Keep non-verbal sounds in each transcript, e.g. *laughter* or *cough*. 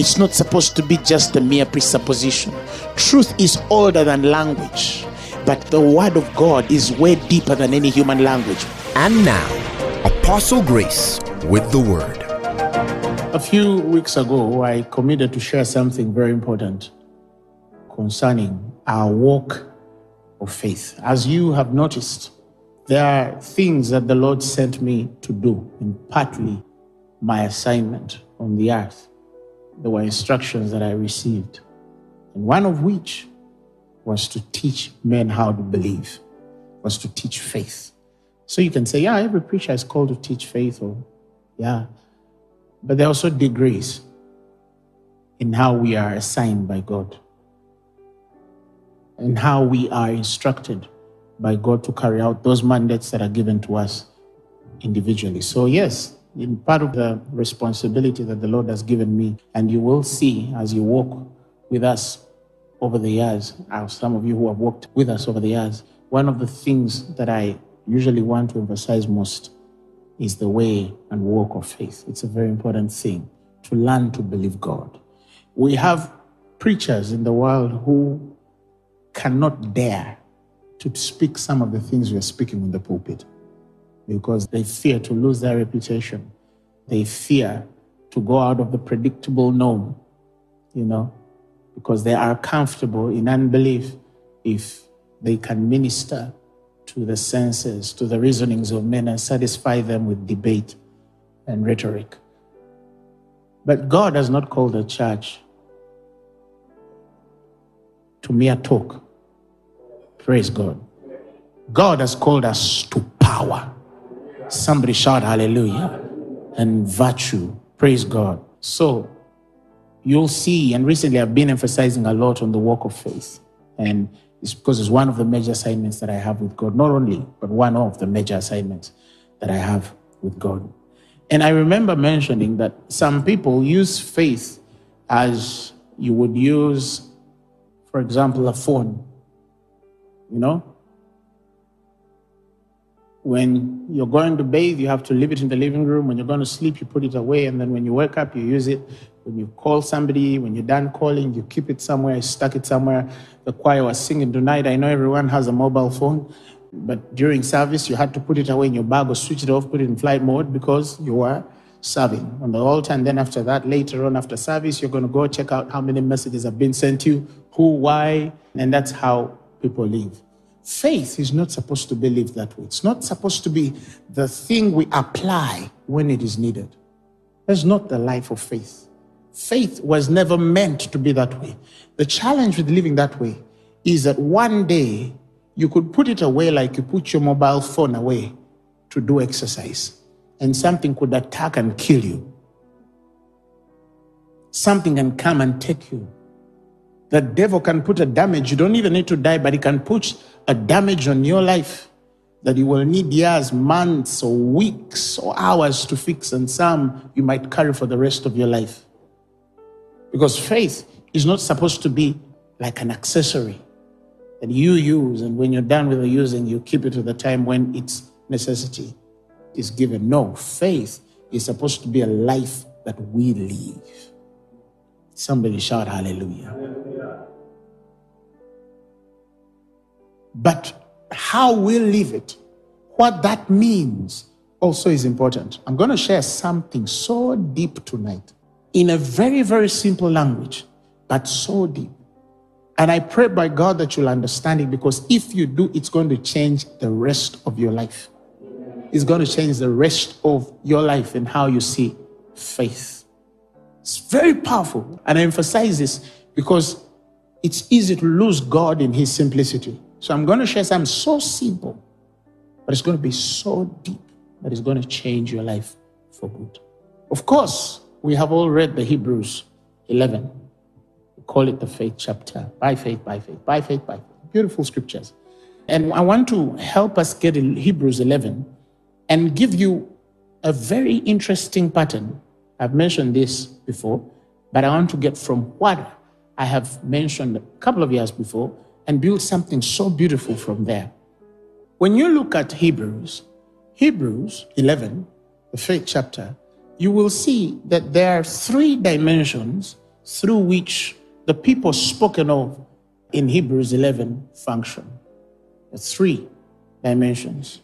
It's not supposed to be just a mere presupposition. Truth is older than language, but the word of God is way deeper than any human language. And now, Apostle Grace with the word. A few weeks ago, I committed to share something very important concerning our walk of faith. As you have noticed, there are things that the Lord sent me to do, and partly my assignment on the earth there were instructions that I received, and one of which was to teach men how to believe, was to teach faith. So you can say, yeah, every preacher is called to teach faith, or yeah, but there are also degrees in how we are assigned by God and how we are instructed by God to carry out those mandates that are given to us individually. So, yes, in part of the responsibility that the Lord has given me. And you will see as you walk with us over the years, as some of you who have walked with us over the years, one of the things that I usually want to emphasize most is the way and walk of faith. It's a very important thing to learn to believe God. We have preachers in the world who cannot dare to speak some of the things we are speaking in the pulpit because they fear to lose their reputation. They fear to go out of the predictable norm, you know, because they are comfortable in unbelief if they can minister to the senses, to the reasonings of men, and satisfy them with debate and rhetoric. But God has not called the church to mere talk. Praise God. God has called us to power. Somebody shout hallelujah and virtue. Praise God. So you'll see, and recently I've been emphasizing a lot on the walk of faith. And it's because it's one of the major assignments that I have with God. Not only, but one of the major assignments that I have with God. And I remember mentioning that some people use faith as you would use, for example, a phone. You know, when you're going to bathe, you have to leave it in the living room. When you're going to sleep, you put it away. And then when you wake up, you use it. When you call somebody, when you're done calling, you keep it somewhere, you stuck it somewhere. The choir was singing tonight. I know everyone has a mobile phone, but during service, you had to put it away in your bag or switch it off, put it in flight mode because you were serving on the altar. And then after that, later on after service, you're going to go check out how many messages have been sent to you, who, why. And that's how people live. Faith is not supposed to be lived that way. It's not supposed to be the thing we apply when it is needed. That's not the life of faith. Faith was never meant to be that way. The challenge with living that way is that one day you could put it away like you put your mobile phone away to do exercise, and something could attack and kill you. Something can come and take you. The devil can put a damage. You don't even need to die, but he can put a damage on your life that you will need years, months, or weeks, or hours to fix, and some you might carry for the rest of your life. Because faith is not supposed to be like an accessory that you use, and when you're done with the using, you keep it to the time when its necessity is given. No, faith is supposed to be a life that we live. Somebody shout hallelujah. But how we live it, what that means, also is important. I'm going to share something so deep tonight in a very, very simple language, but so deep. And I pray by God that you'll understand it because if you do, it's going to change the rest of your life. It's going to change the rest of your life and how you see faith. It's very powerful. And I emphasize this because it's easy to lose God in His simplicity. So I'm going to share something so simple, but it's going to be so deep that it's going to change your life for good. Of course, we have all read the Hebrews 11. We call it the faith chapter. By faith, by faith, by faith, by faith. Beautiful scriptures. And I want to help us get in Hebrews 11 and give you a very interesting pattern. I've mentioned this before, but I want to get from what I have mentioned a couple of years before and build something so beautiful from there. When you look at Hebrews, Hebrews 11, the faith chapter, you will see that there are three dimensions through which the people spoken of in Hebrews 11 function. The three dimensions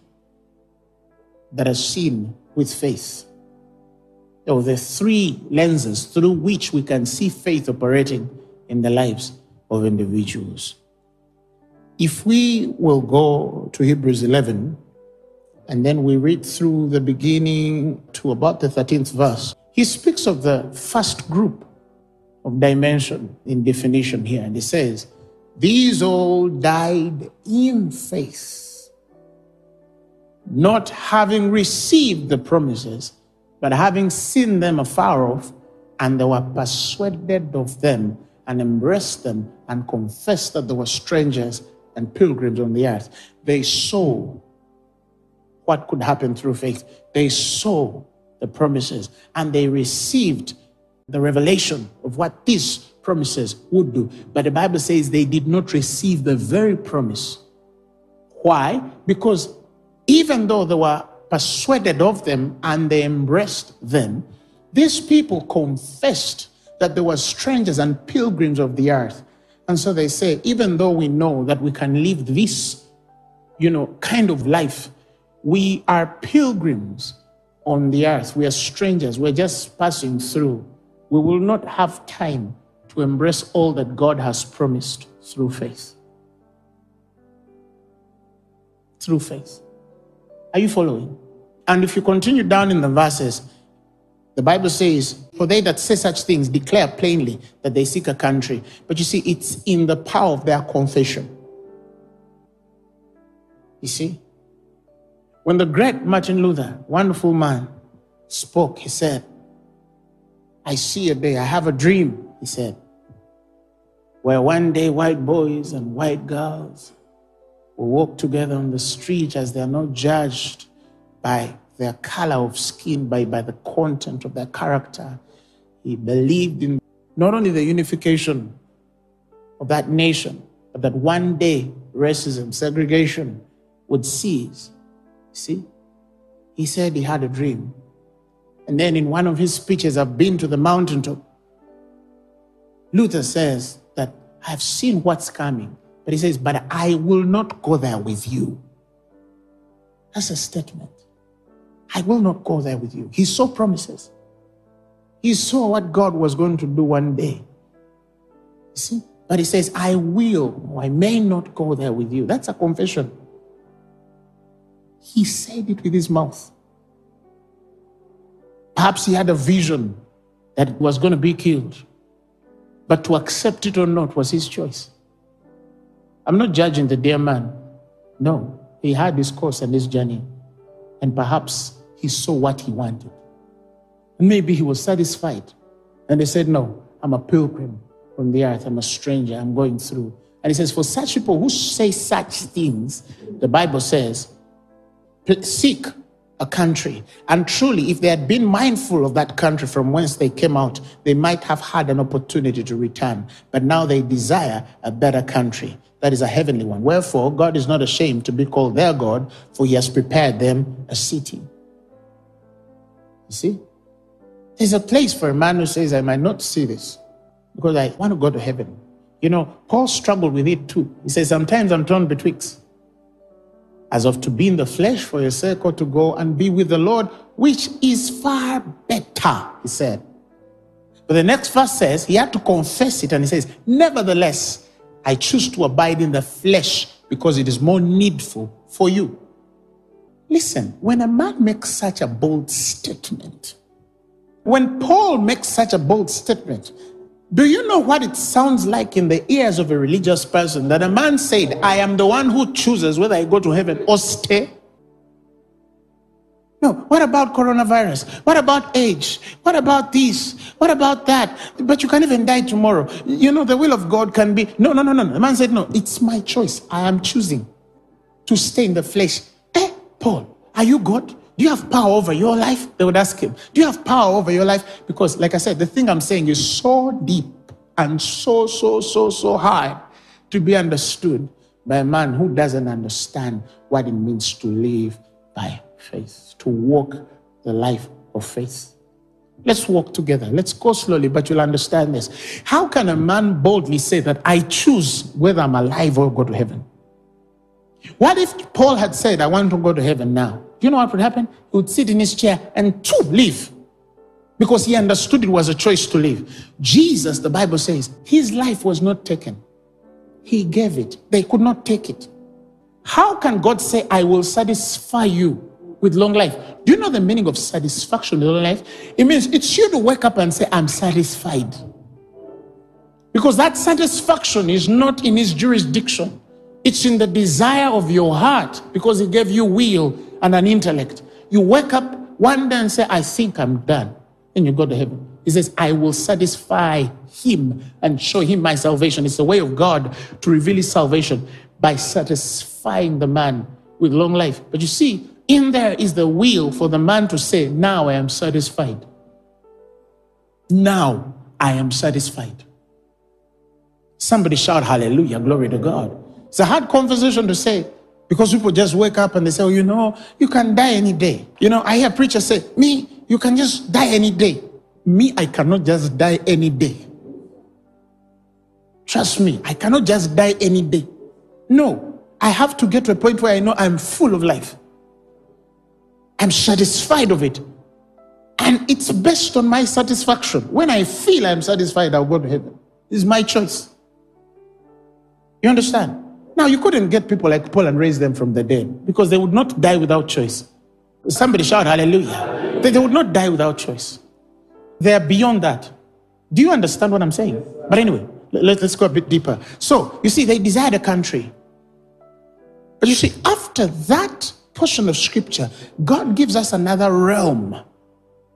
that are seen with faith. Or the three lenses through which we can see faith operating in the lives of individuals. If we will go to Hebrews 11 and then we read through the beginning to about the 13th verse, he speaks of the first group of dimension in definition here. And he says, These all died in faith, not having received the promises, but having seen them afar off, and they were persuaded of them and embraced them and confessed that they were strangers and pilgrims on the earth. They saw what could happen through faith. They saw the promises and they received the revelation of what these promises would do. But the Bible says they did not receive the very promise. Why? Because even though they were persuaded of them and they embraced them, these people confessed that they were strangers and pilgrims of the earth. And so they say, even though we know that we can live this, you know, kind of life, we are pilgrims on the earth. We are strangers. We're just passing through. We will not have time to embrace all that God has promised through faith. Through faith. Are you following? And if you continue down in the verses, the Bible says, For they that say such things declare plainly that they seek a country. But you see, it's in the power of their confession. You see? When the great Martin Luther, wonderful man, spoke, he said, I see a day, I have a dream, he said, where one day white boys and white girls will walk together on the street as they are not judged by their color of skin, by, by the content of their character. He believed in not only the unification of that nation, but that one day racism, segregation would cease. See? He said he had a dream. And then in one of his speeches, I've been to the mountaintop. Luther says that I've seen what's coming. But he says, But I will not go there with you. That's a statement. I will not go there with you. He saw promises. He saw what God was going to do one day. You see? But he says, I will, or I may not go there with you. That's a confession. He said it with his mouth. Perhaps he had a vision that was going to be killed. But to accept it or not was his choice. I'm not judging the dear man. No, he had his course and his journey. And perhaps he saw what he wanted. And maybe he was satisfied. And they said, No, I'm a pilgrim from the earth. I'm a stranger. I'm going through. And he says, For such people who say such things, the Bible says, seek a country. And truly, if they had been mindful of that country from whence they came out, they might have had an opportunity to return. But now they desire a better country. That is a heavenly one. Wherefore, God is not ashamed to be called their God, for he has prepared them a city. You see? There's a place for a man who says, I might not see this because I want to go to heaven. You know, Paul struggled with it too. He says, Sometimes I'm torn betwixt as of to be in the flesh for your sake or to go and be with the Lord, which is far better, he said. But the next verse says he had to confess it and he says, Nevertheless, I choose to abide in the flesh because it is more needful for you. Listen, when a man makes such a bold statement, when Paul makes such a bold statement, do you know what it sounds like in the ears of a religious person that a man said, I am the one who chooses whether I go to heaven or stay? No, what about coronavirus? What about age? What about this? What about that? But you can even die tomorrow. You know, the will of God can be. No, no, no, no. The man said, No, it's my choice. I am choosing to stay in the flesh. Paul, are you God? Do you have power over your life? They would ask him, Do you have power over your life? Because, like I said, the thing I'm saying is so deep and so, so, so, so high to be understood by a man who doesn't understand what it means to live by faith, to walk the life of faith. Let's walk together. Let's go slowly, but you'll understand this. How can a man boldly say that I choose whether I'm alive or go to heaven? What if Paul had said, I want to go to heaven now? Do you know what would happen? He would sit in his chair and to leave because he understood it was a choice to live. Jesus, the Bible says, his life was not taken, he gave it. They could not take it. How can God say, I will satisfy you with long life? Do you know the meaning of satisfaction in long life? It means it's you to wake up and say, I'm satisfied. Because that satisfaction is not in his jurisdiction. It's in the desire of your heart because he gave you will and an intellect. You wake up one day and say, I think I'm done. And you go to heaven. He says, I will satisfy him and show him my salvation. It's the way of God to reveal his salvation by satisfying the man with long life. But you see, in there is the will for the man to say, Now I am satisfied. Now I am satisfied. Somebody shout hallelujah, glory to God. It's a hard conversation to say because people just wake up and they say, oh, you know, you can die any day. You know, I hear preachers say, me, you can just die any day. Me, I cannot just die any day. Trust me, I cannot just die any day. No, I have to get to a point where I know I'm full of life. I'm satisfied of it. And it's based on my satisfaction. When I feel I'm satisfied, I'll go to heaven. It's my choice. You understand? Now, you couldn't get people like Paul and raise them from the dead because they would not die without choice. Somebody shout hallelujah. They, they would not die without choice. They are beyond that. Do you understand what I'm saying? But anyway, let, us go a bit deeper. So, you see, they desired a country. But you see, after that portion of scripture, God gives us another realm,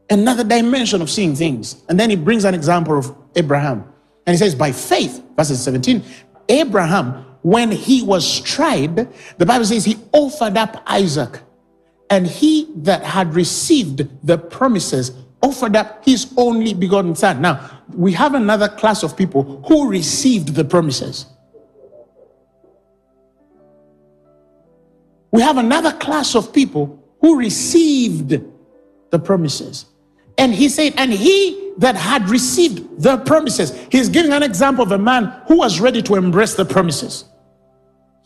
another dimension of seeing things. And then he brings an example of Abraham. And he says, by faith, verses 17, Abraham when he was tried, the Bible says he offered up Isaac. And he that had received the promises offered up his only begotten son. Now, we have another class of people who received the promises. We have another class of people who received the promises. And he said, and he that had received the promises, he's giving an example of a man who was ready to embrace the promises.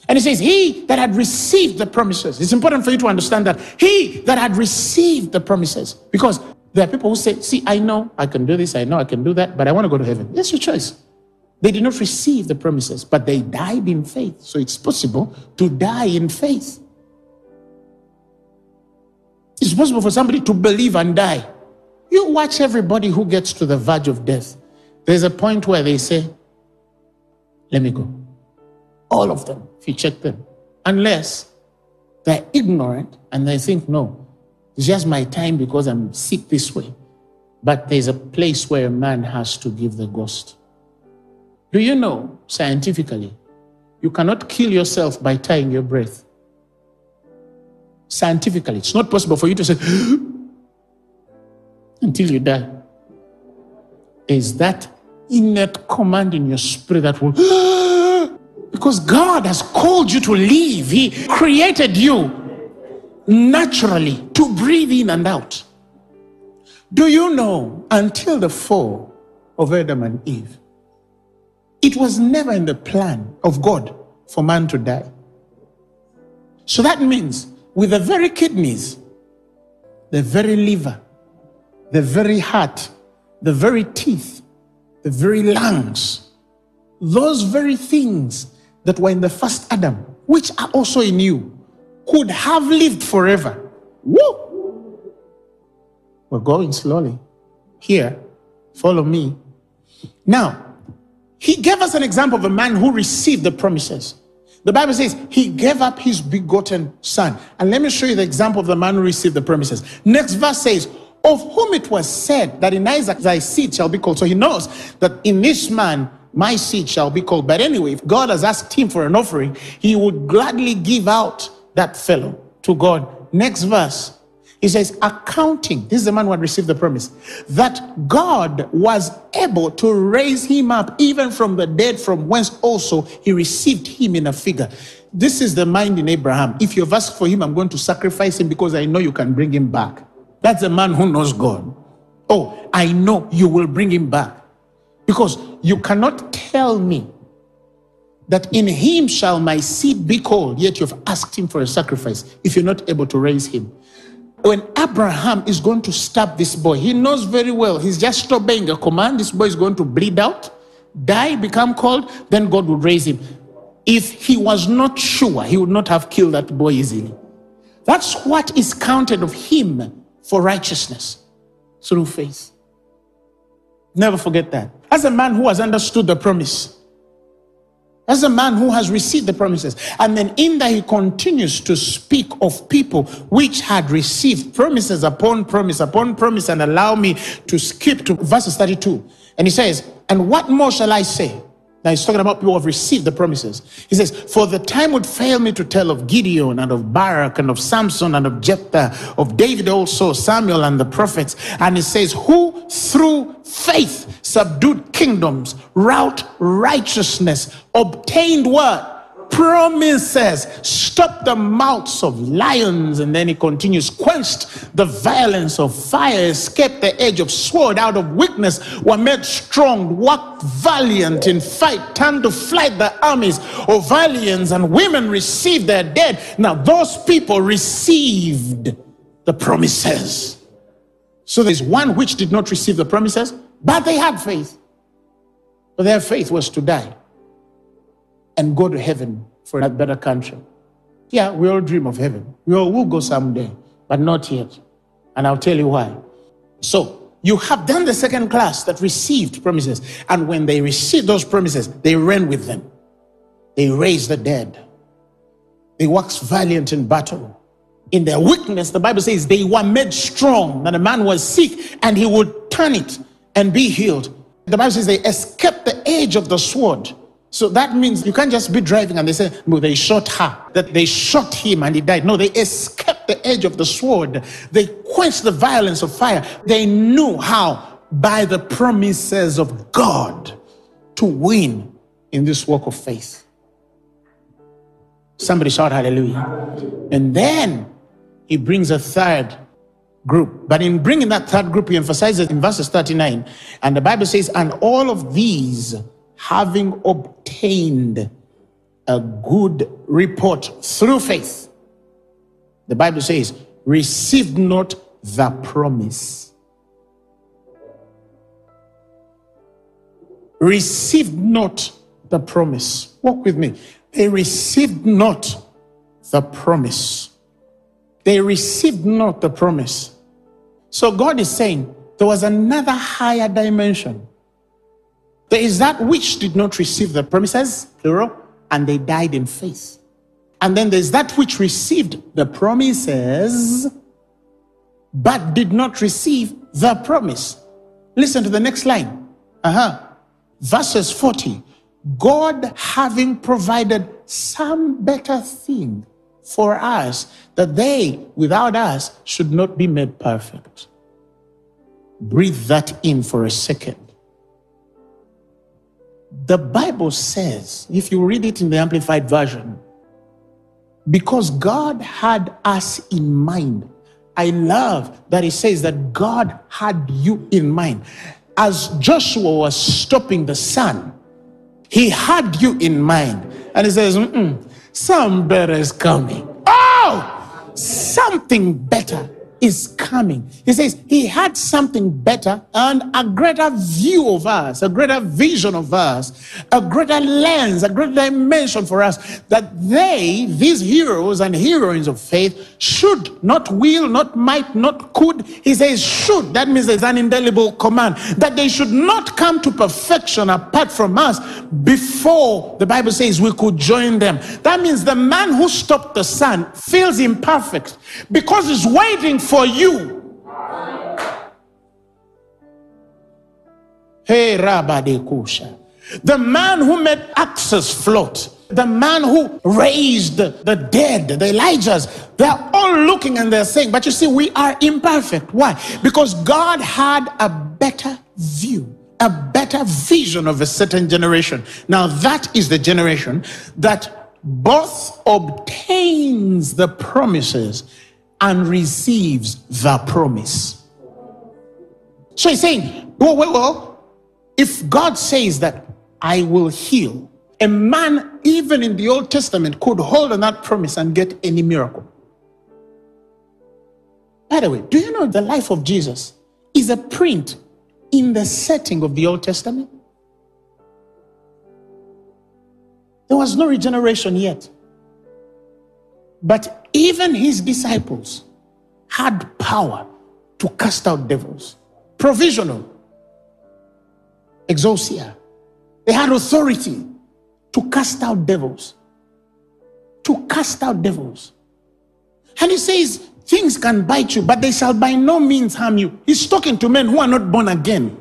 And he says, He that had received the promises. It's important for you to understand that. He that had received the promises. Because there are people who say, See, I know I can do this, I know I can do that, but I want to go to heaven. That's your choice. They did not receive the promises, but they died in faith. So it's possible to die in faith. It's possible for somebody to believe and die. You watch everybody who gets to the verge of death. There's a point where they say, Let me go. All of them, if you check them, unless they're ignorant and they think, no, it's just my time because I'm sick this way. But there's a place where a man has to give the ghost. Do you know, scientifically, you cannot kill yourself by tying your breath? Scientifically, it's not possible for you to say, until you die. Is that innate command in your spirit that will *gasps* because God has called you to live. He created you naturally to breathe in and out. Do you know until the fall of Adam and Eve, it was never in the plan of God for man to die. So that means with the very kidneys, the very liver, the very heart, the very teeth, the very lungs, those very things that were in the first Adam, which are also in you, could have lived forever. Woo! We're going slowly. Here, follow me. Now, he gave us an example of a man who received the promises. The Bible says he gave up his begotten son. And let me show you the example of the man who received the promises. Next verse says, Of whom it was said that in Isaac thy seed shall be called. So he knows that in this man my seed shall be called. But anyway, if God has asked him for an offering, he would gladly give out that fellow to God. Next verse. He says, accounting, this is the man who had received the promise, that God was able to raise him up even from the dead, from whence also he received him in a figure. This is the mind in Abraham. If you've asked for him, I'm going to sacrifice him because I know you can bring him back. That's a man who knows God. Oh, I know you will bring him back. Because you cannot tell me that in him shall my seed be called, yet you've asked him for a sacrifice if you're not able to raise him when Abraham is going to stab this boy, he knows very well he's just obeying a command. This boy is going to bleed out, die, become cold, then God will raise him. If he was not sure, he would not have killed that boy easily. That's what is counted of him for righteousness through faith. Never forget that. As a man who has understood the promise, as a man who has received the promises. And then in that he continues to speak of people which had received promises upon promise upon promise. And allow me to skip to verses 32. And he says, And what more shall I say? Now he's talking about people who have received the promises. He says, For the time would fail me to tell of Gideon and of Barak and of Samson and of Jephthah, of David also, Samuel and the prophets. And he says, Who through faith subdued kingdoms, wrought righteousness, obtained what? Promises, stopped the mouths of lions. And then he continues, quenched the violence of fire, escaped the edge of sword out of weakness, were made strong, walked valiant in fight, turned to flight the armies of aliens, and women received their dead. Now, those people received the promises. So there's one which did not receive the promises, but they had faith. But their faith was to die and go to heaven for a better country. Yeah, we all dream of heaven. We all will go someday, but not yet. And I'll tell you why. So, you have done the second class that received promises. And when they received those promises, they ran with them. They raised the dead. They waxed valiant in battle. In their weakness, the Bible says they were made strong. That a man was sick and he would turn it and be healed. The Bible says they escaped the edge of the sword so that means you can't just be driving and they say, no, they shot her, that they shot him and he died. No, they escaped the edge of the sword. They quenched the violence of fire. They knew how, by the promises of God, to win in this walk of faith. Somebody shout hallelujah. And then he brings a third group. But in bringing that third group, he emphasizes in verses 39, and the Bible says, and all of these having obtained a good report through faith, the Bible says, received not the promise. Received not the promise. Walk with me. They received not the promise. They received not the promise. So God is saying there was another higher dimension there is that which did not receive the promises, plural, and they died in faith. And then there's that which received the promises, but did not receive the promise. Listen to the next line. Uh huh. Verses 40. God having provided some better thing for us, that they without us should not be made perfect. Breathe that in for a second. The Bible says, if you read it in the Amplified Version, because God had us in mind. I love that it says that God had you in mind. As Joshua was stopping the sun, he had you in mind. And he says, some better is coming. Oh, something better is coming. He says he had something better and a greater view of us, a greater vision of us, a greater lens, a greater dimension for us that they, these heroes and heroines of faith, should, not will, not might, not could. He says should. That means there's an indelible command that they should not come to perfection apart from us before the Bible says we could join them. That means the man who stopped the sun feels imperfect because he's waiting for you. Hey, Rabbi Kusha. The man who made axes float, the man who raised the dead, the Elijahs, they're all looking and they're saying, but you see, we are imperfect. Why? Because God had a better view, a better vision of a certain generation. Now, that is the generation that both obtains the promises and receives the promise. So he's saying, well, well, well, if God says that I will heal, a man, even in the Old Testament, could hold on that promise and get any miracle. By the way, do you know the life of Jesus is a print in the setting of the Old Testament? There was no regeneration yet. But even his disciples had power to cast out devils. Provisional. Exousia. They had authority to cast out devils. To cast out devils. And he says, things can bite you, but they shall by no means harm you. He's talking to men who are not born again.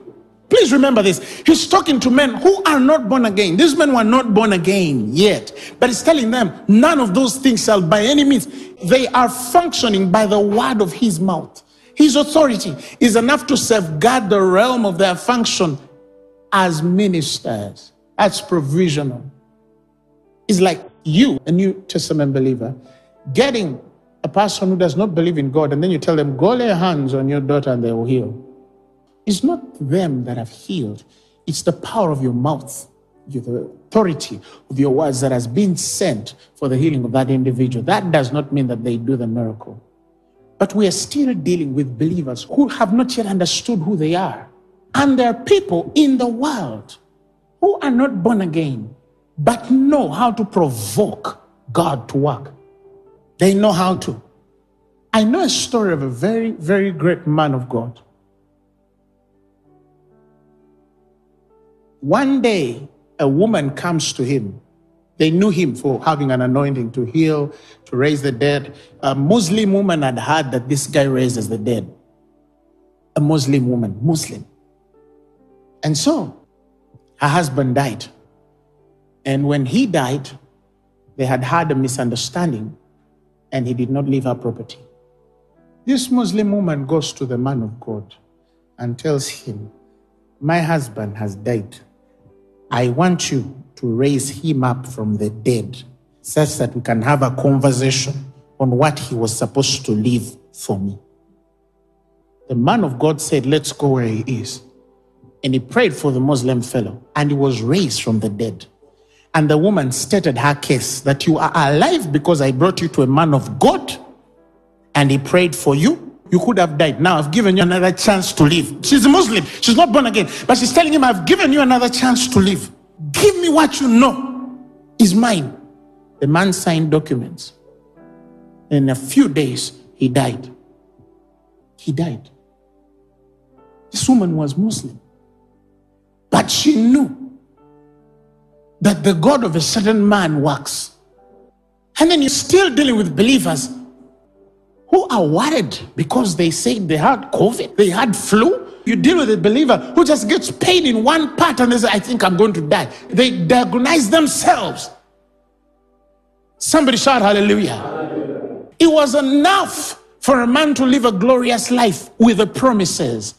Please remember this. He's talking to men who are not born again. These men were not born again yet. But he's telling them, none of those things shall by any means. They are functioning by the word of his mouth. His authority is enough to safeguard the realm of their function as ministers. That's provisional. It's like you, a New Testament believer, getting a person who does not believe in God, and then you tell them, Go lay hands on your daughter and they will heal. It's not them that have healed, it's the power of your mouth, You the authority of your words that has been sent for the healing of that individual. That does not mean that they do the miracle. But we are still dealing with believers who have not yet understood who they are. And there are people in the world who are not born again, but know how to provoke God to work. They know how to. I know a story of a very, very great man of God One day, a woman comes to him. They knew him for having an anointing to heal, to raise the dead. A Muslim woman had heard that this guy raises the dead. A Muslim woman, Muslim. And so, her husband died. And when he died, they had had a misunderstanding and he did not leave her property. This Muslim woman goes to the man of God and tells him, My husband has died I want you to raise him up from the dead such that we can have a conversation on what he was supposed to leave for me. The man of God said, Let's go where he is. And he prayed for the Muslim fellow, and he was raised from the dead. And the woman stated her case that you are alive because I brought you to a man of God, and he prayed for you. You could have died. Now I've given you another chance to live. She's a Muslim. She's not born again. But she's telling him, I've given you another chance to live. Give me what you know is mine. The man signed documents. In a few days, he died. He died. This woman was Muslim. But she knew that the God of a certain man works. And then you're still dealing with believers who are worried because they say they had COVID, they had flu. You deal with a believer who just gets pain in one part and they say, I think I'm going to die. They diagnose themselves. Somebody shout hallelujah. hallelujah. It was enough for a man to live a glorious life with the promises.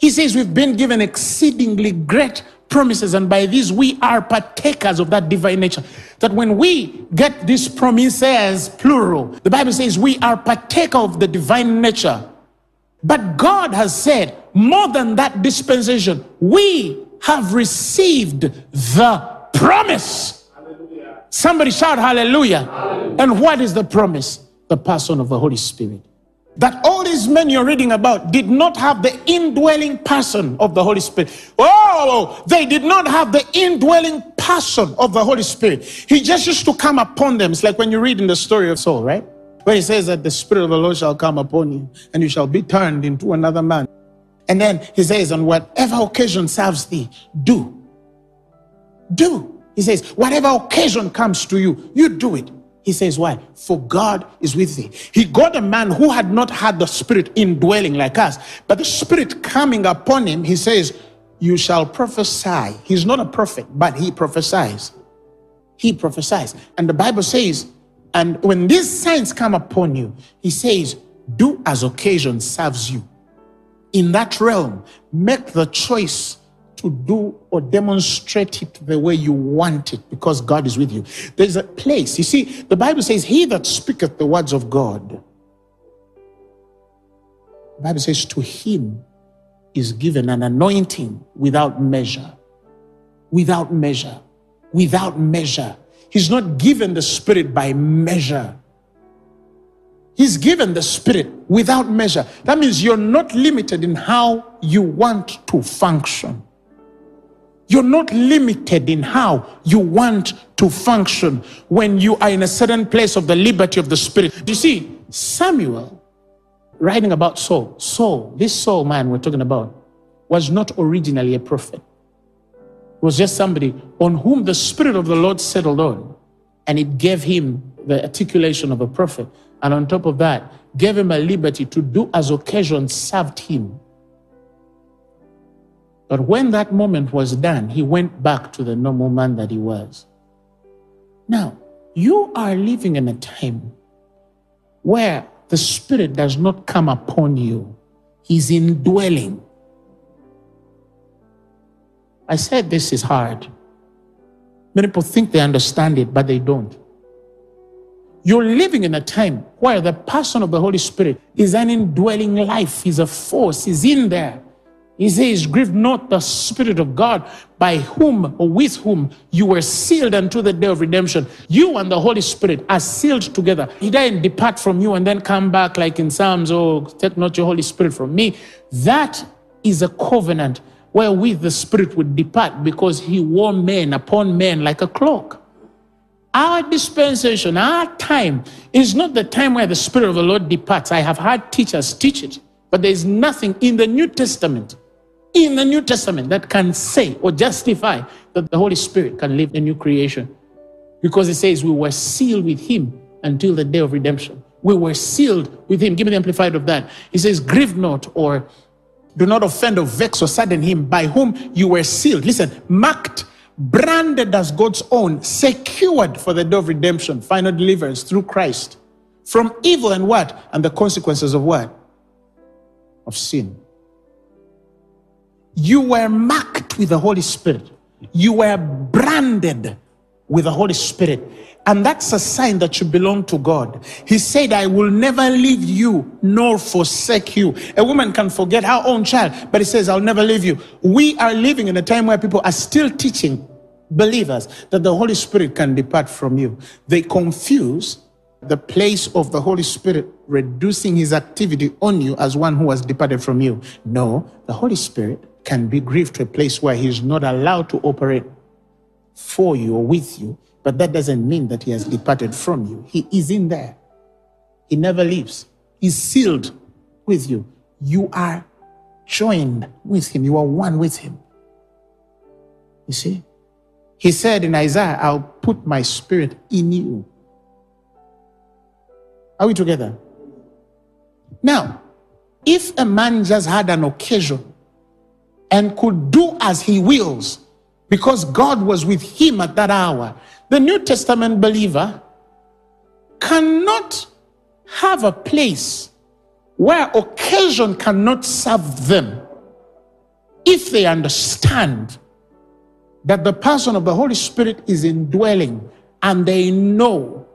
He says, We've been given exceedingly great promises, and by these we are partakers of that divine nature. That when we get these promises, plural, the Bible says we are partaker of the divine nature. But God has said, more than that dispensation, we have received the promise. Hallelujah. Somebody shout hallelujah. hallelujah. And what is the promise? The person of the Holy Spirit. That all these men you're reading about did not have the indwelling person of the Holy Spirit. Oh, they did not have the indwelling person of the Holy Spirit. He just used to come upon them. It's like when you read in the story of Saul, right? Where he says that the Spirit of the Lord shall come upon you and you shall be turned into another man. And then he says, on whatever occasion serves thee, do. Do. He says, whatever occasion comes to you, you do it. He says, Why? For God is with thee. He got a man who had not had the Spirit indwelling like us, but the Spirit coming upon him, he says, You shall prophesy. He's not a prophet, but he prophesies. He prophesies. And the Bible says, And when these signs come upon you, he says, Do as occasion serves you. In that realm, make the choice to do or demonstrate it the way you want it because God is with you. There's a place. You see, the Bible says, He that speaketh the words of God, the Bible says, to him is given an anointing without measure. Without measure. Without measure. He's not given the Spirit by measure. He's given the Spirit without measure. That means you're not limited in how you want to function. You're not limited in how you want to function when you are in a certain place of the liberty of the Spirit. You see, Samuel, writing about Saul, Saul, this Saul man we're talking about, was not originally a prophet. It was just somebody on whom the Spirit of the Lord settled on, and it gave him the articulation of a prophet. And on top of that, gave him a liberty to do as occasion served him. But when that moment was done, he went back to the normal man that he was. Now, you are living in a time where the Spirit does not come upon you, He's indwelling. I said this is hard. Many people think they understand it, but they don't. You're living in a time where the person of the Holy Spirit is an indwelling life, He's a force, He's in there. He says, Grieve not the Spirit of God, by whom or with whom you were sealed unto the day of redemption. You and the Holy Spirit are sealed together. He didn't depart from you and then come back like in Psalms, oh, take not your Holy Spirit from me. That is a covenant wherewith the Spirit would depart because he wore men upon men like a cloak. Our dispensation, our time is not the time where the Spirit of the Lord departs. I have had teachers teach it, but there is nothing in the New Testament in the New Testament that can say or justify that the Holy Spirit can live a new creation. Because it says we were sealed with Him until the day of redemption. We were sealed with Him. Give me the amplified of that. He says, Grieve not or do not offend or vex or sadden Him by whom you were sealed. Listen, marked, branded as God's own, secured for the day of redemption, final deliverance through Christ from evil and what? And the consequences of what? Of sin. You were marked with the Holy Spirit. You were branded with the Holy Spirit. And that's a sign that you belong to God. He said, I will never leave you nor forsake you. A woman can forget her own child, but he says, I'll never leave you. We are living in a time where people are still teaching believers that the Holy Spirit can depart from you. They confuse the place of the Holy Spirit reducing his activity on you as one who has departed from you. No, the Holy Spirit can be grieved to a place where he's not allowed to operate for you or with you, but that doesn't mean that he has departed from you. He is in there. He never leaves. He's sealed with you. You are joined with him. You are one with him. You see? He said in Isaiah, I'll put my spirit in you. Are we together? Now, if a man just had an occasion and could do as he wills because God was with him at that hour. The New Testament believer cannot have a place where occasion cannot serve them if they understand that the person of the Holy Spirit is indwelling and they know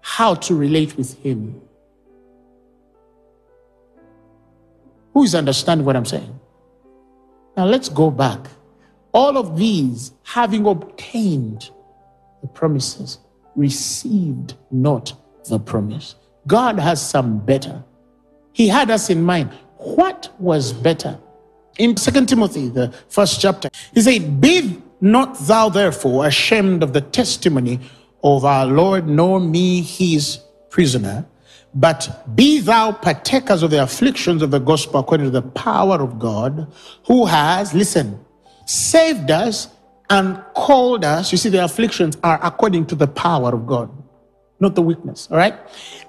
how to relate with Him. Who is understanding what I'm saying? Now let's go back. All of these, having obtained the promises, received not the promise. God has some better. He had us in mind. What was better? In Second Timothy, the first chapter, he said, Be not thou therefore ashamed of the testimony of our Lord, nor me his prisoner, but be thou partakers of the afflictions of the gospel according to the power of God, who has, listen, saved us and called us. You see, the afflictions are according to the power of God, not the weakness. All right?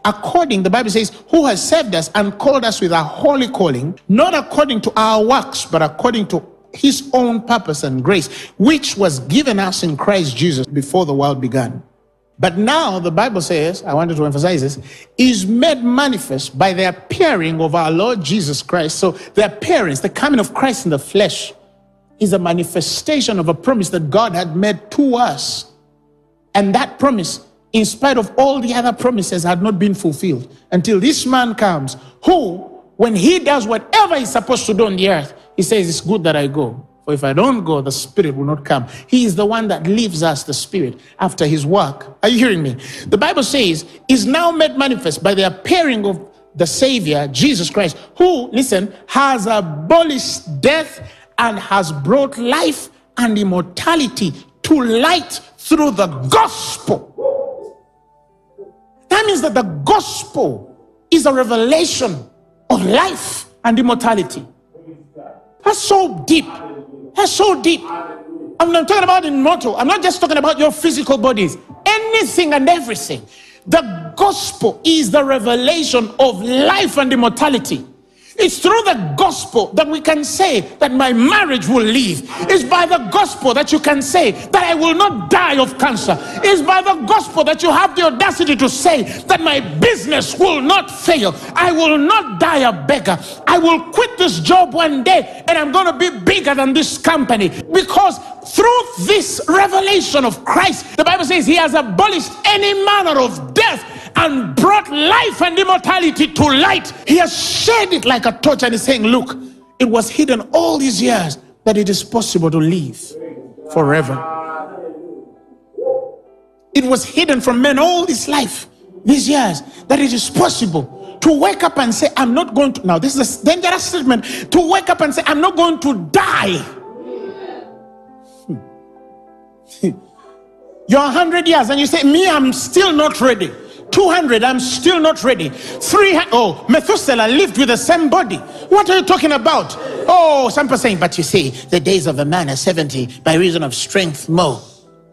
According, the Bible says, who has saved us and called us with a holy calling, not according to our works, but according to his own purpose and grace, which was given us in Christ Jesus before the world began. But now the Bible says, I wanted to emphasize this, is made manifest by the appearing of our Lord Jesus Christ. So the appearance, the coming of Christ in the flesh, is a manifestation of a promise that God had made to us. And that promise, in spite of all the other promises, had not been fulfilled until this man comes, who, when he does whatever he's supposed to do on the earth, he says, It's good that I go. For if I don't go, the Spirit will not come. He is the one that leaves us the Spirit after his work. Are you hearing me? The Bible says, is now made manifest by the appearing of the Savior, Jesus Christ, who, listen, has abolished death and has brought life and immortality to light through the gospel. That means that the gospel is a revelation of life and immortality. That's so deep. That's so deep. I'm not talking about immortal. I'm not just talking about your physical bodies. Anything and everything. The gospel is the revelation of life and immortality. It's through the gospel that we can say that my marriage will live. It's by the gospel that you can say that I will not die of cancer. It's by the gospel that you have the audacity to say that my business will not fail. I will not die a beggar. I will quit this job one day and I'm going to be bigger than this company because through this revelation of Christ, the Bible says he has abolished any manner of death and brought life and immortality to light. He has shed it like a torch and is saying, Look, it was hidden all these years that it is possible to live forever. It was hidden from men all this life, these years, that it is possible to wake up and say, I'm not going to. Now, this is a dangerous statement to wake up and say, I'm not going to die. Hmm. *laughs* You're 100 years and you say, Me, I'm still not ready. 200, I'm still not ready. 300, oh, Methuselah lived with the same body. What are you talking about? Oh, some people saying, but you see, the days of a man are 70 by reason of strength more.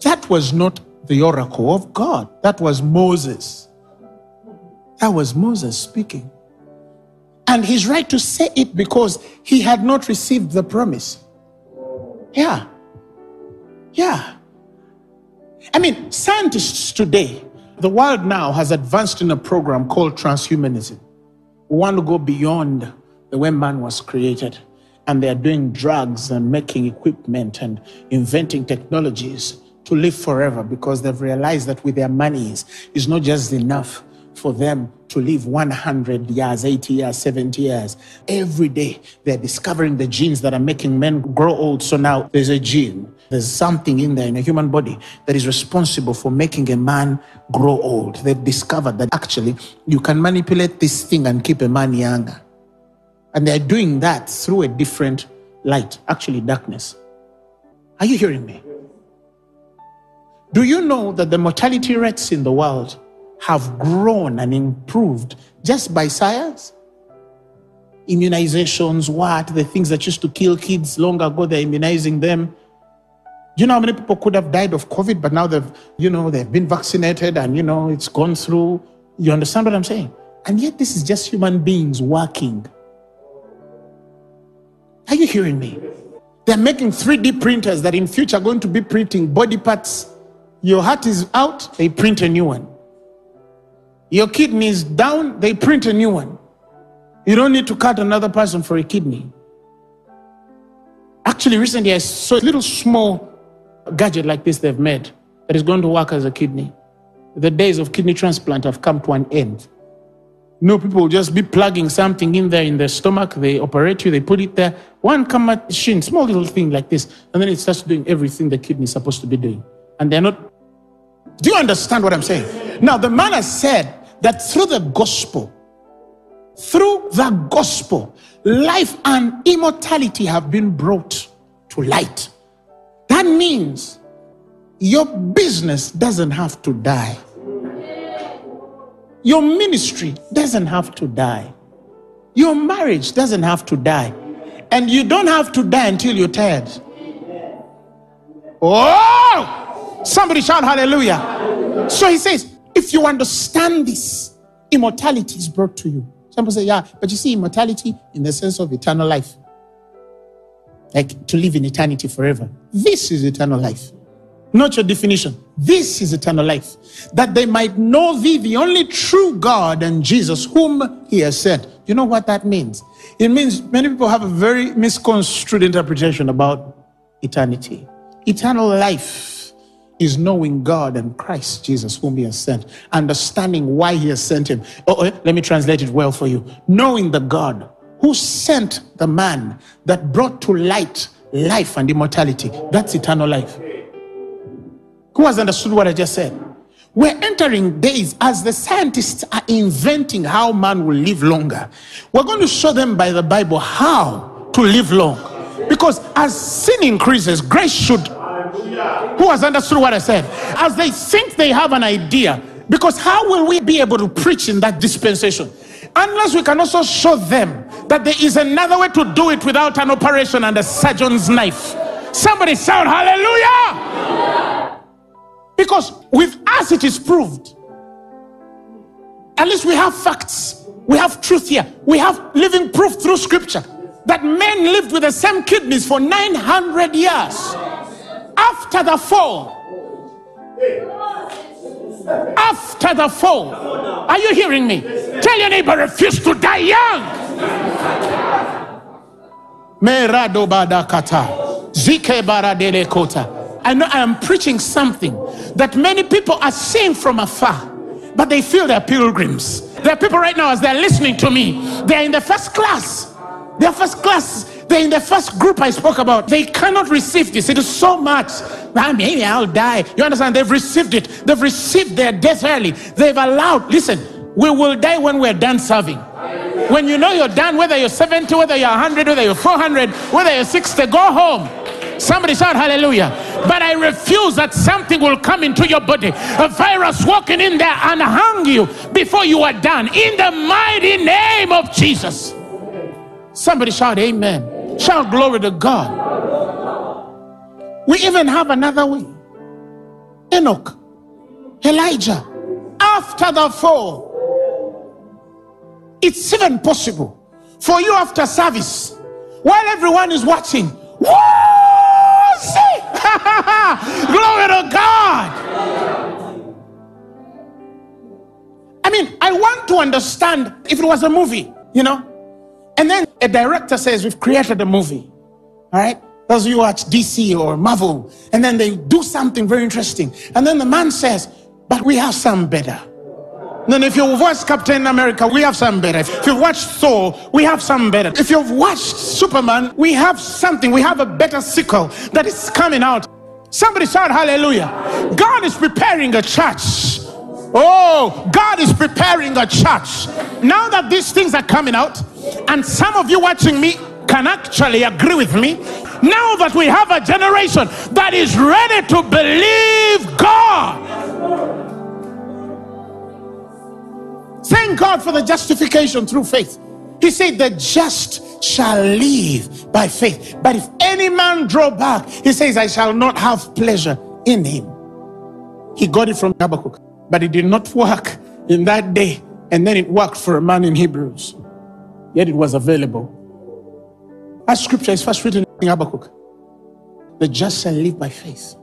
That was not the oracle of God. That was Moses. That was Moses speaking. And he's right to say it because he had not received the promise. Yeah. Yeah. I mean, scientists today, the world now has advanced in a program called transhumanism. We want to go beyond the way man was created. And they're doing drugs and making equipment and inventing technologies to live forever because they've realized that with their monies, it's not just enough for them to live 100 years, 80 years, 70 years. Every day they're discovering the genes that are making men grow old. So now there's a gene, there's something in there in a human body that is responsible for making a man grow old. They've discovered that actually you can manipulate this thing and keep a man younger. And they're doing that through a different light, actually, darkness. Are you hearing me? Do you know that the mortality rates in the world have grown and improved just by science. Immunizations, what? The things that used to kill kids long ago, they're immunizing them. You know how many people could have died of COVID, but now they've, you know, they've been vaccinated and, you know, it's gone through. You understand what I'm saying? And yet, this is just human beings working. Are you hearing me? They're making 3D printers that in future are going to be printing body parts. Your heart is out, they print a new one. Your kidney is down, they print a new one. You don't need to cut another person for a kidney. Actually, recently I saw a little small gadget like this they've made that is going to work as a kidney. The days of kidney transplant have come to an end. No, people just be plugging something in there in their stomach. They operate you, they put it there. One machine, small little thing like this, and then it starts doing everything the kidney is supposed to be doing. And they're not. Do you understand what I'm saying? Now, the man has said that through the gospel, through the gospel, life and immortality have been brought to light. That means your business doesn't have to die. Your ministry doesn't have to die. Your marriage doesn't have to die. And you don't have to die until you're tired. Oh! Somebody shout hallelujah. So he says, if you understand this, immortality is brought to you. Some people say, yeah, but you see, immortality in the sense of eternal life. Like to live in eternity forever. This is eternal life. Not your definition. This is eternal life. That they might know thee, the only true God, and Jesus, whom he has sent. You know what that means? It means many people have a very misconstrued interpretation about eternity. Eternal life is knowing God and Christ Jesus, whom He has sent, understanding why He has sent Him. Oh, oh, let me translate it well for you. Knowing the God who sent the man that brought to light life and immortality. That's eternal life. Who has understood what I just said? We're entering days as the scientists are inventing how man will live longer. We're going to show them by the Bible how to live long. Because as sin increases, grace should. Who has understood what I said? As they think they have an idea, because how will we be able to preach in that dispensation? Unless we can also show them that there is another way to do it without an operation and a surgeon's knife. Somebody shout hallelujah! Because with us it is proved. At least we have facts. We have truth here. We have living proof through scripture that men lived with the same kidneys for 900 years after the fall. After the fall. Are you hearing me? Tell your neighbor, refuse to die young. Merado badakata. Zike baradele kota. I know I am preaching something that many people are seeing from afar, but they feel they're pilgrims. There are people right now, as they're listening to me, they're in the first class they're first class. They're in the first group I spoke about. They cannot receive this. It is so much. Maybe I'll die. You understand? They've received it. They've received their death early. They've allowed. Listen, we will die when we're done serving. When you know you're done, whether you're 70, whether you're 100, whether you're 400, whether you're 60, go home. Somebody shout hallelujah. But I refuse that something will come into your body, a virus walking in there and hang you before you are done. In the mighty name of Jesus. Somebody shout amen. Shout glory to God. We even have another way. Enoch, Elijah, after the fall, it's even possible for you after service, while everyone is watching. See? *laughs* glory to God. I mean, I want to understand if it was a movie, you know, a director says, We've created a movie. All right? Those of you watch DC or Marvel, and then they do something very interesting. And then the man says, But we have some better. then if you've watched Captain America, we have some better. If you've watched Thor, we have some better. If you've watched Superman, we have something. We have a better sequel that is coming out. Somebody shout hallelujah. God is preparing a church. Oh, God is preparing a church. Now that these things are coming out, and some of you watching me can actually agree with me. Now that we have a generation that is ready to believe God. Thank God for the justification through faith. He said, The just shall live by faith. But if any man draw back, he says, I shall not have pleasure in him. He got it from Habakkuk, but it did not work in that day. And then it worked for a man in Hebrews yet it was available. That scripture is first written in Habakkuk. The just shall live by faith.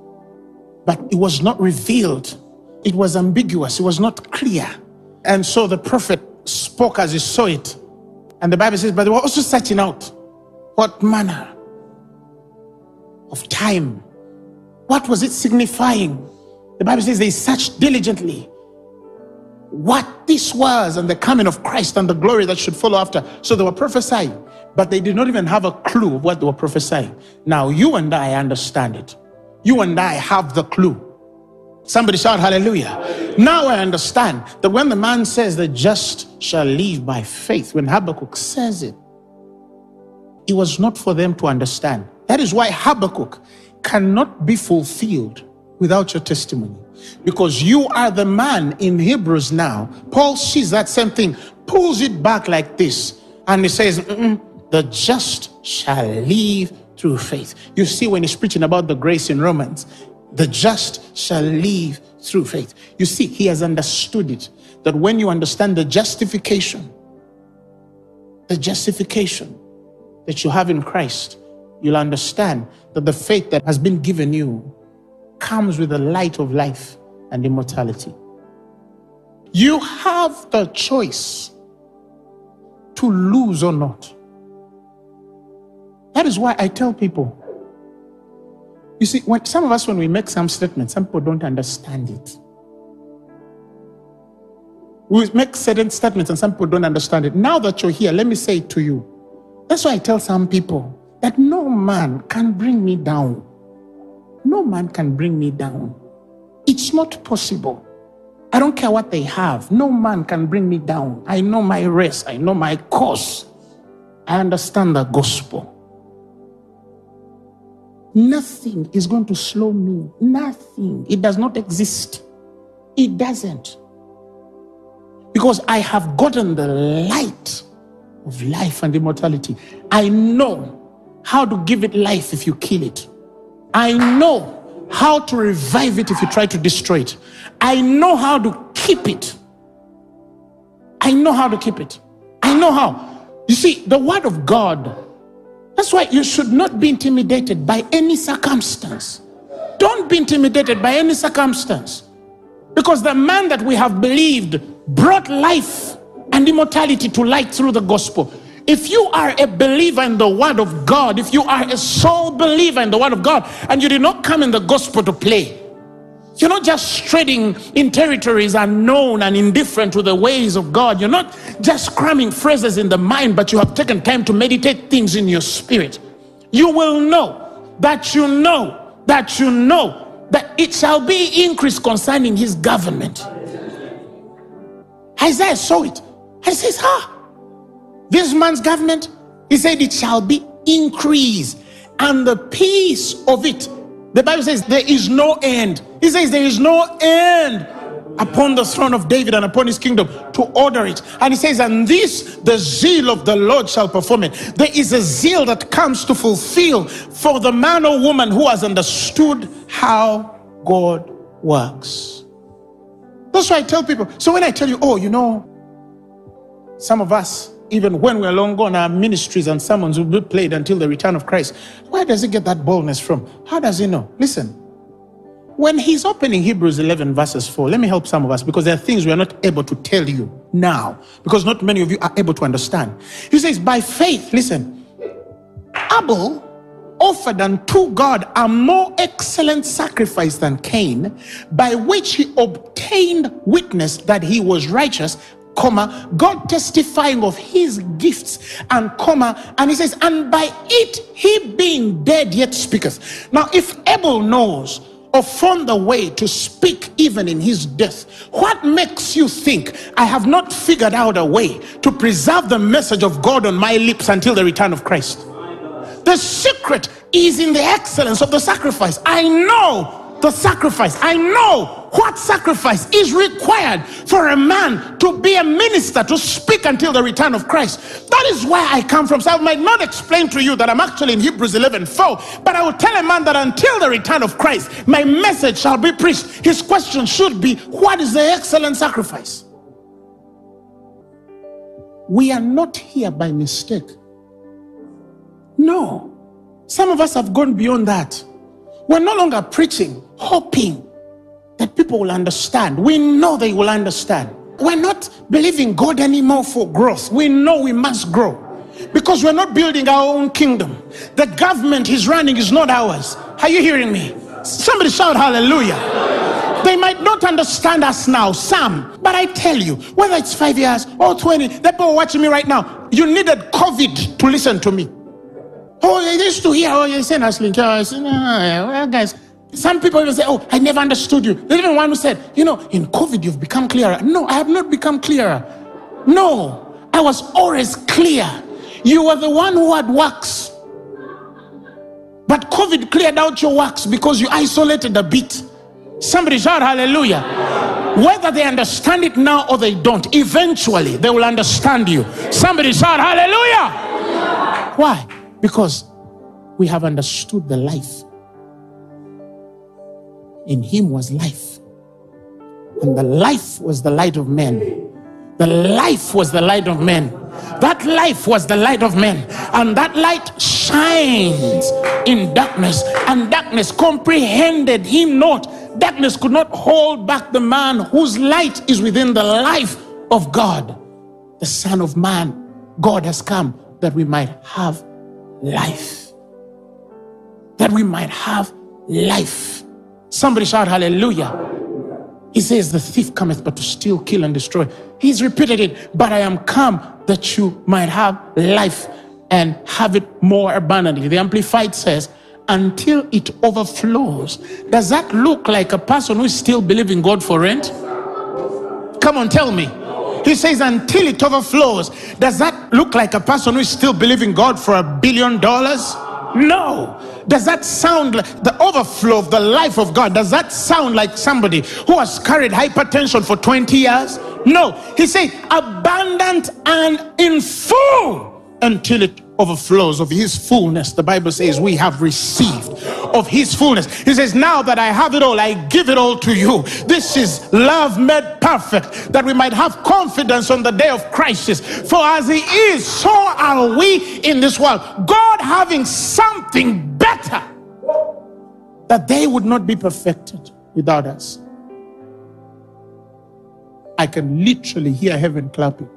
But it was not revealed, it was ambiguous, it was not clear. And so the prophet spoke as he saw it. And the Bible says, but they were also searching out what manner of time. What was it signifying? The Bible says they searched diligently what this was and the coming of Christ and the glory that should follow after. So they were prophesying, but they did not even have a clue of what they were prophesying. Now, you and I understand it. You and I have the clue. Somebody shout hallelujah. Now I understand that when the man says the just shall live by faith, when Habakkuk says it, it was not for them to understand. That is why Habakkuk cannot be fulfilled without your testimony. Because you are the man in Hebrews now. Paul sees that same thing, pulls it back like this, and he says, The just shall live through faith. You see, when he's preaching about the grace in Romans, the just shall live through faith. You see, he has understood it that when you understand the justification, the justification that you have in Christ, you'll understand that the faith that has been given you comes with the light of life and immortality. You have the choice to lose or not. That is why I tell people. You see, when some of us, when we make some statements, some people don't understand it. We make certain statements and some people don't understand it. Now that you're here, let me say it to you. That's why I tell some people that no man can bring me down. No man can bring me down. It's not possible. I don't care what they have. No man can bring me down. I know my race. I know my course. I understand the gospel. Nothing is going to slow me. Nothing. It does not exist. It doesn't. Because I have gotten the light of life and immortality. I know how to give it life if you kill it. I know how to revive it if you try to destroy it. I know how to keep it. I know how to keep it. I know how. You see, the word of God, that's why you should not be intimidated by any circumstance. Don't be intimidated by any circumstance. Because the man that we have believed brought life and immortality to light through the gospel. If you are a believer in the Word of God, if you are a sole believer in the Word of God, and you did not come in the gospel to play, you're not just treading in territories unknown and indifferent to the ways of God. You're not just cramming phrases in the mind, but you have taken time to meditate things in your spirit. You will know that you know that you know that it shall be increase concerning his government. Isaiah saw it. And says, Ah, this man's government, he said, it shall be increased. And the peace of it, the Bible says, there is no end. He says, there is no end upon the throne of David and upon his kingdom to order it. And he says, and this, the zeal of the Lord shall perform it. There is a zeal that comes to fulfill for the man or woman who has understood how God works. That's why I tell people. So when I tell you, oh, you know, some of us, even when we're long gone, our ministries and sermons will be played until the return of Christ. Where does he get that boldness from? How does he know? Listen, when he's opening Hebrews 11, verses 4, let me help some of us because there are things we are not able to tell you now because not many of you are able to understand. He says, By faith, listen, Abel offered unto God a more excellent sacrifice than Cain, by which he obtained witness that he was righteous, comma, God testifying of his gifts, and comma, and he says, and by it he being dead yet speaketh. Now, if Abel knows or found the way to speak even in his death, what makes you think I have not figured out a way to preserve the message of God on my lips until the return of Christ? The secret is in the excellence of the sacrifice. I know the sacrifice. I know what sacrifice is required for a man to be a minister, to speak until the return of Christ. That is where I come from. So I might not explain to you that I'm actually in Hebrews 11 4, but I will tell a man that until the return of Christ, my message shall be preached. His question should be, What is the excellent sacrifice? We are not here by mistake. No. Some of us have gone beyond that. We're no longer preaching, hoping that people will understand. We know they will understand. We're not believing God anymore for growth. We know we must grow because we're not building our own kingdom. The government he's running is not ours. Are you hearing me? Somebody shout hallelujah. They might not understand us now, some, but I tell you, whether it's five years or 20, the people watching me right now, you needed COVID to listen to me. Oh, they used to hear, oh, you saying us link. Oh, well, guys, Some people even say, Oh, I never understood you. There's even one who said, You know, in COVID, you've become clearer. No, I have not become clearer. No, I was always clear. You were the one who had works. But COVID cleared out your works because you isolated a bit. Somebody shout hallelujah. Whether they understand it now or they don't, eventually they will understand you. Somebody shout hallelujah. Why? Because we have understood the life. In him was life. And the life was the light of men. The life was the light of men. That life was the light of men. And that light shines in darkness. And darkness comprehended him not darkness could not hold back the man whose light is within the life of God. The Son of Man, God has come that we might have life. That we might have life. Somebody shout hallelujah. He says, The thief cometh but to steal, kill, and destroy. He's repeated it, but I am come that you might have life and have it more abundantly. The Amplified says, until it overflows. Does that look like a person who is still believing God for rent? Come on, tell me. He says, until it overflows. Does that look like a person who is still believing God for a billion dollars? No. Does that sound like the overflow of the life of God? Does that sound like somebody who has carried hypertension for 20 years? No. He said, abundant and in full until it overflows of his fullness. The Bible says we have received of his fullness. He says, Now that I have it all, I give it all to you. This is love made perfect, that we might have confidence on the day of crisis. For as he is, so are we in this world. God having something better, that they would not be perfected without us. I can literally hear heaven clapping.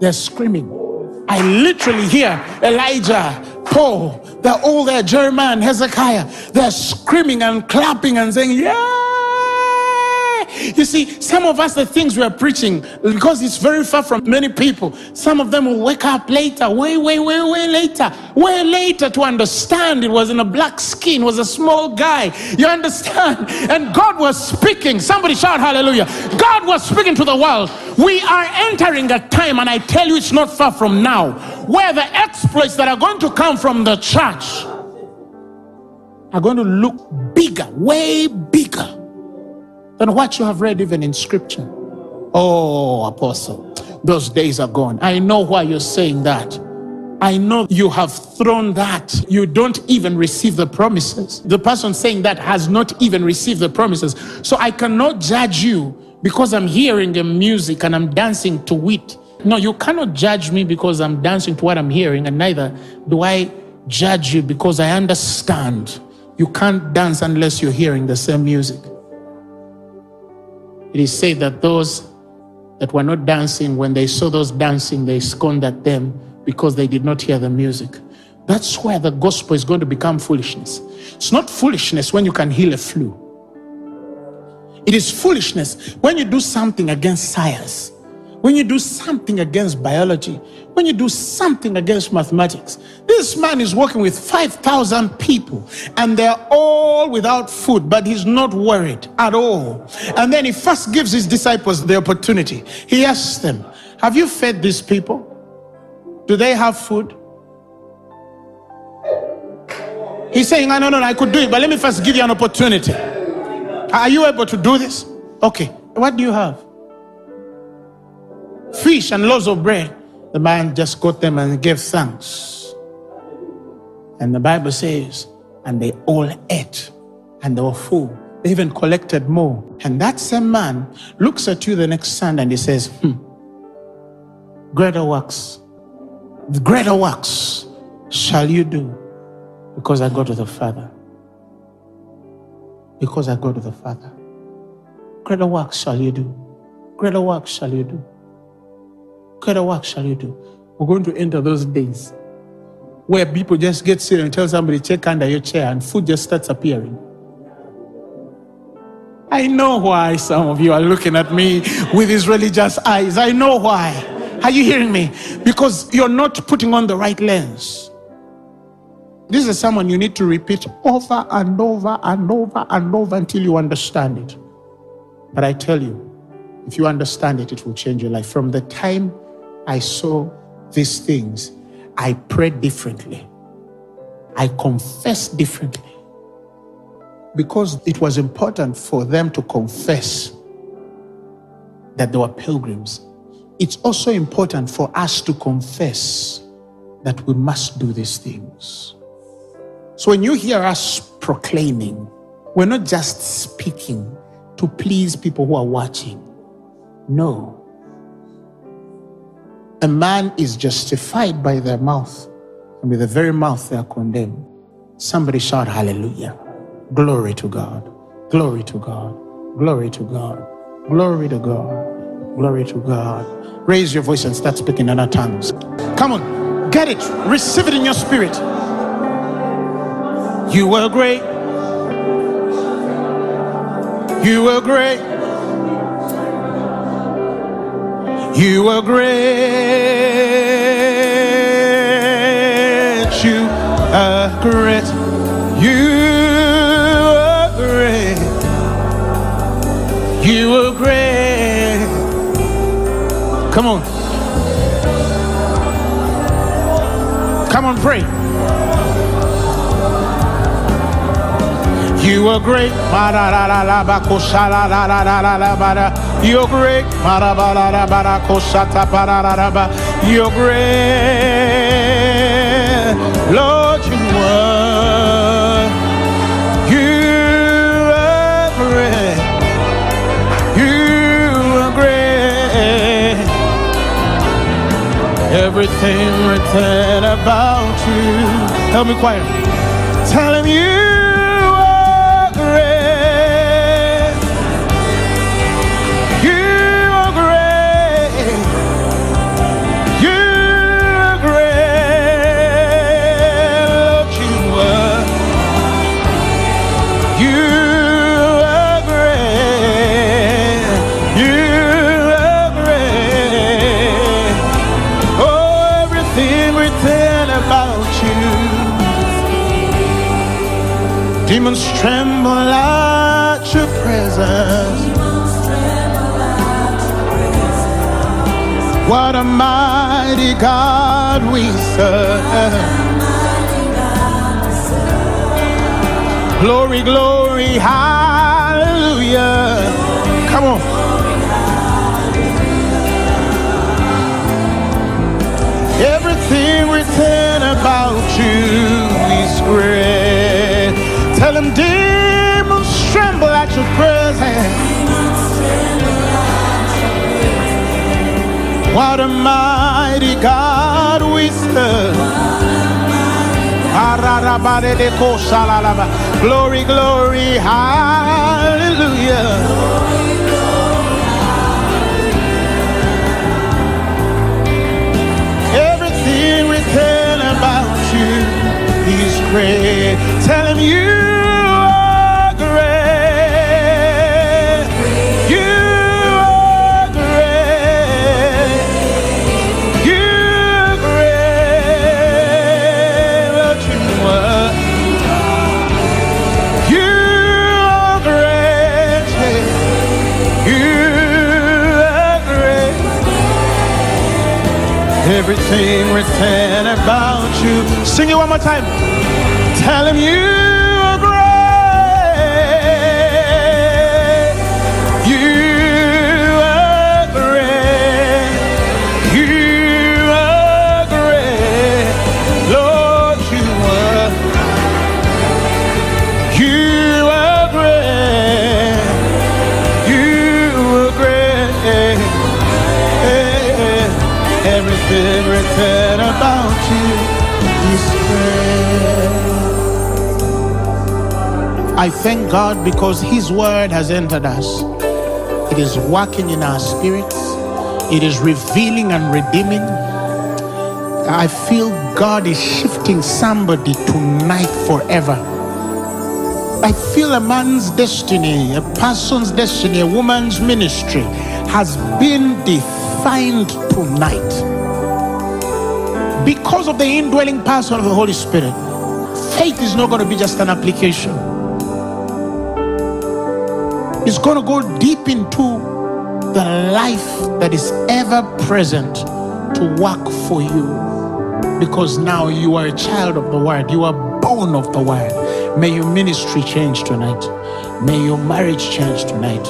They're screaming. I literally hear Elijah, Paul, they're all there, Jeremiah and Hezekiah. They're screaming and clapping and saying, Yeah. You see, some of us, the things we are preaching, because it's very far from many people, some of them will wake up later, way, way, way, way later, way later to understand it was in a black skin, was a small guy. You understand? And God was speaking. Somebody shout hallelujah. God was speaking to the world. We are entering a time, and I tell you, it's not far from now, where the exploits that are going to come from the church are going to look bigger, way bigger than what you have read even in scripture. Oh, apostle, those days are gone. I know why you're saying that. I know you have thrown that. You don't even receive the promises. The person saying that has not even received the promises. So I cannot judge you because I'm hearing the music and I'm dancing to it. No, you cannot judge me because I'm dancing to what I'm hearing, and neither do I judge you because I understand you can't dance unless you're hearing the same music. It is said that those that were not dancing, when they saw those dancing, they scorned at them because they did not hear the music. That's where the gospel is going to become foolishness. It's not foolishness when you can heal a flu. It is foolishness when you do something against science when you do something against biology, when you do something against mathematics. This man is working with 5,000 people and they're all without food, but he's not worried at all. And then he first gives his disciples the opportunity. He asks them, Have you fed these people? Do they have food? He's saying, ah, No, no, no, I could do it, but let me first give you an opportunity. Are you able to do this? Okay. What do you have? Fish and loaves of bread. The man just got them and gave thanks. And the Bible says, and they all ate and they were full. They even collected more. And that same man looks at you the next Sunday and he says, hmm, greater works, greater works shall you do because I go to the Father. Because I go to the Father. Greater works shall you do. Greater works shall you do. Kind of work shall you do? We're going to enter those days where people just get seated and tell somebody, check under your chair, and food just starts appearing. I know why some of you are looking at me with these religious eyes. I know why. Are you hearing me? Because you're not putting on the right lens. This is someone you need to repeat over and over and over and over until you understand it. But I tell you, if you understand it, it will change your life. From the time I saw these things, I prayed differently. I confessed differently. Because it was important for them to confess that they were pilgrims. It's also important for us to confess that we must do these things. So when you hear us proclaiming, we're not just speaking to please people who are watching. No. A man is justified by their mouth, and with the very mouth they are condemned. Somebody shout hallelujah. Glory to God. Glory to God. Glory to God. Glory to God. Glory to God. Raise your voice and start speaking in other tongues. Come on, get it. Receive it in your spirit. You were great. You were great. You were great. You are great. You are great. You are great. Come on. Come on, pray. You are great. You're great. You're great. Lord, you are. You are great. You are great. Everything written about you. Help me choir. Tell him you God we serve. Glory, glory, hallelujah. Come on. Everything written about you is great. Tell them demons tremble at your presence. What a mighty God we serve. Glory, glory, hallelujah. Everything written about you is great. Tell him you Everything written about you. Sing it one more time. Tell him you I thank God because His word has entered us. It is working in our spirits, it is revealing and redeeming. I feel God is shifting somebody tonight forever. I feel a man's destiny, a person's destiny, a woman's ministry has been defined tonight because of the indwelling power of the Holy Spirit. faith is not going to be just an application. It's going to go deep into the life that is ever present to work for you. Because now you are a child of the word. You are born of the word. May your ministry change tonight. May your marriage change tonight.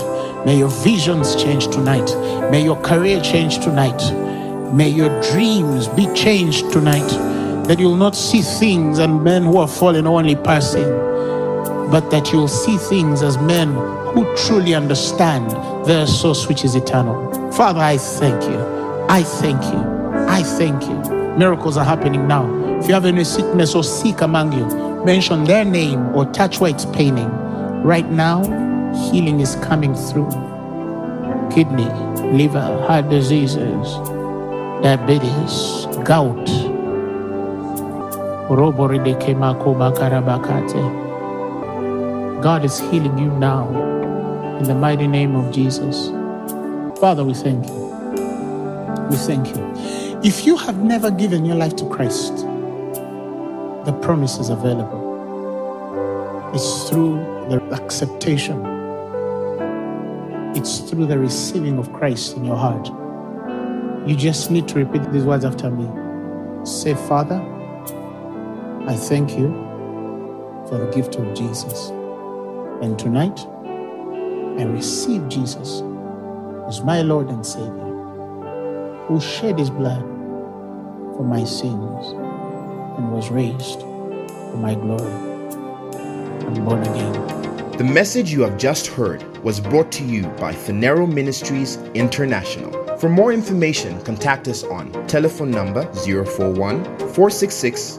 May your visions change tonight. May your career change tonight. May your dreams be changed tonight. That you'll not see things and men who are fallen only passing, but that you'll see things as men who truly understand their source, which is eternal. Father, I thank you. I thank you. I thank you. Miracles are happening now. If you have any sickness or sick among you, mention their name or touch where it's paining. Right now, healing is coming through. Kidney, liver, heart diseases, diabetes, gout. God is healing you now in the mighty name of Jesus. Father, we thank you. We thank you. If you have never given your life to Christ, the promise is available. It's through the acceptation, it's through the receiving of Christ in your heart. You just need to repeat these words after me. Say, Father, I thank you for the gift of Jesus. And tonight, I receive Jesus as my Lord and Savior, who shed his blood for my sins and was raised for my glory. I'm born again. The message you have just heard was brought to you by Phaneroo Ministries International. For more information, contact us on telephone number 041 466